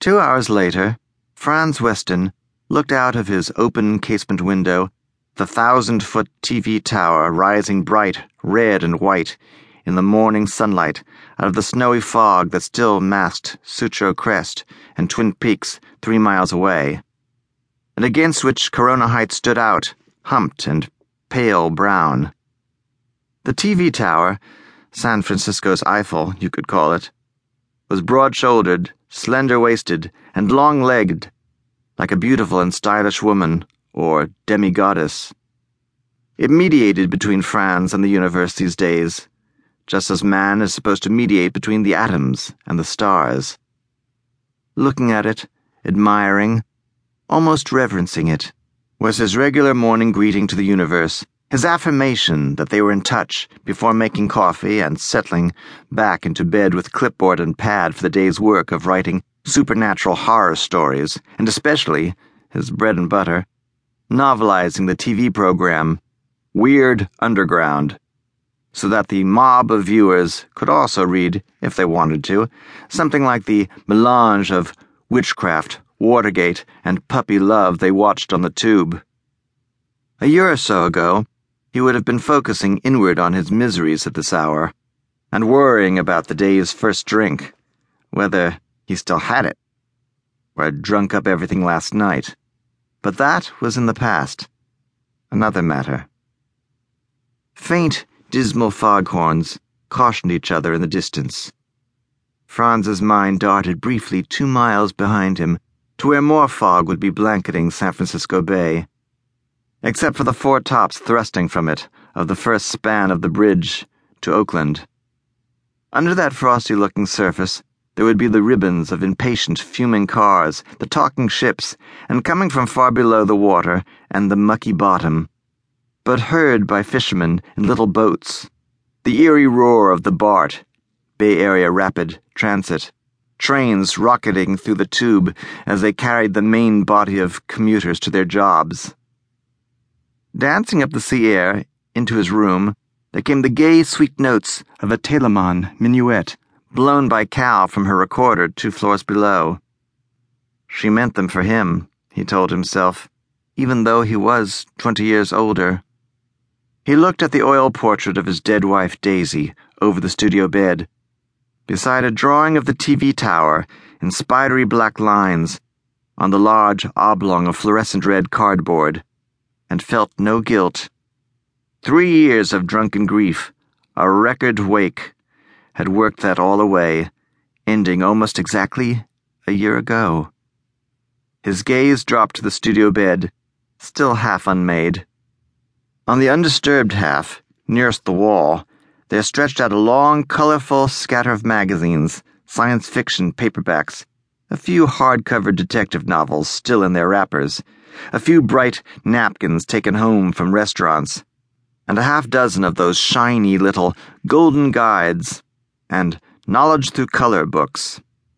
Two hours later, Franz Westen looked out of his open casement window, the thousand foot TV tower rising bright, red and white, in the morning sunlight out of the snowy fog that still masked Sutro Crest and Twin Peaks three miles away, and against which Corona Heights stood out, humped and pale brown. The TV tower, San Francisco's Eiffel, you could call it, was broad shouldered, slender waisted, and long legged, like a beautiful and stylish woman, or demi-goddess. It mediated between Franz and the universe these days, just as man is supposed to mediate between the atoms and the stars. Looking at it, admiring, almost reverencing it, was his regular morning greeting to the universe his affirmation that they were in touch before making coffee and settling back into bed with clipboard and pad for the day's work of writing supernatural horror stories, and especially, his bread and butter, novelizing the TV program Weird Underground, so that the mob of viewers could also read, if they wanted to, something like the melange of witchcraft, Watergate, and puppy love they watched on the tube. A year or so ago, he would have been focusing inward on his miseries at this hour, and worrying about the day's first drink, whether he still had it, or had drunk up everything last night. But that was in the past. Another matter. Faint, dismal foghorns cautioned each other in the distance. Franz's mind darted briefly two miles behind him to where more fog would be blanketing San Francisco Bay except for the four tops thrusting from it of the first span of the bridge to Oakland. Under that frosty looking surface, there would be the ribbons of impatient, fuming cars, the talking ships, and coming from far below the water and the mucky bottom, but heard by fishermen in little boats, the eerie roar of the BART, Bay Area Rapid Transit, trains rocketing through the tube as they carried the main body of commuters to their jobs. Dancing up the sea air into his room, there came the gay, sweet notes of a Telemann minuet, blown by Cal from her recorder two floors below. She meant them for him, he told himself, even though he was twenty years older. He looked at the oil portrait of his dead wife, Daisy, over the studio bed, beside a drawing of the TV tower in spidery black lines on the large oblong of fluorescent red cardboard and felt no guilt. Three years of drunken grief, a record wake, had worked that all away, ending almost exactly a year ago. His gaze dropped to the studio bed, still half unmade. On the undisturbed half, nearest the wall, there stretched out a long, colorful scatter of magazines, science fiction paperbacks, a few hard-covered detective novels still in their wrappers a few bright napkins taken home from restaurants, and a half dozen of those shiny little golden guides and knowledge through color books.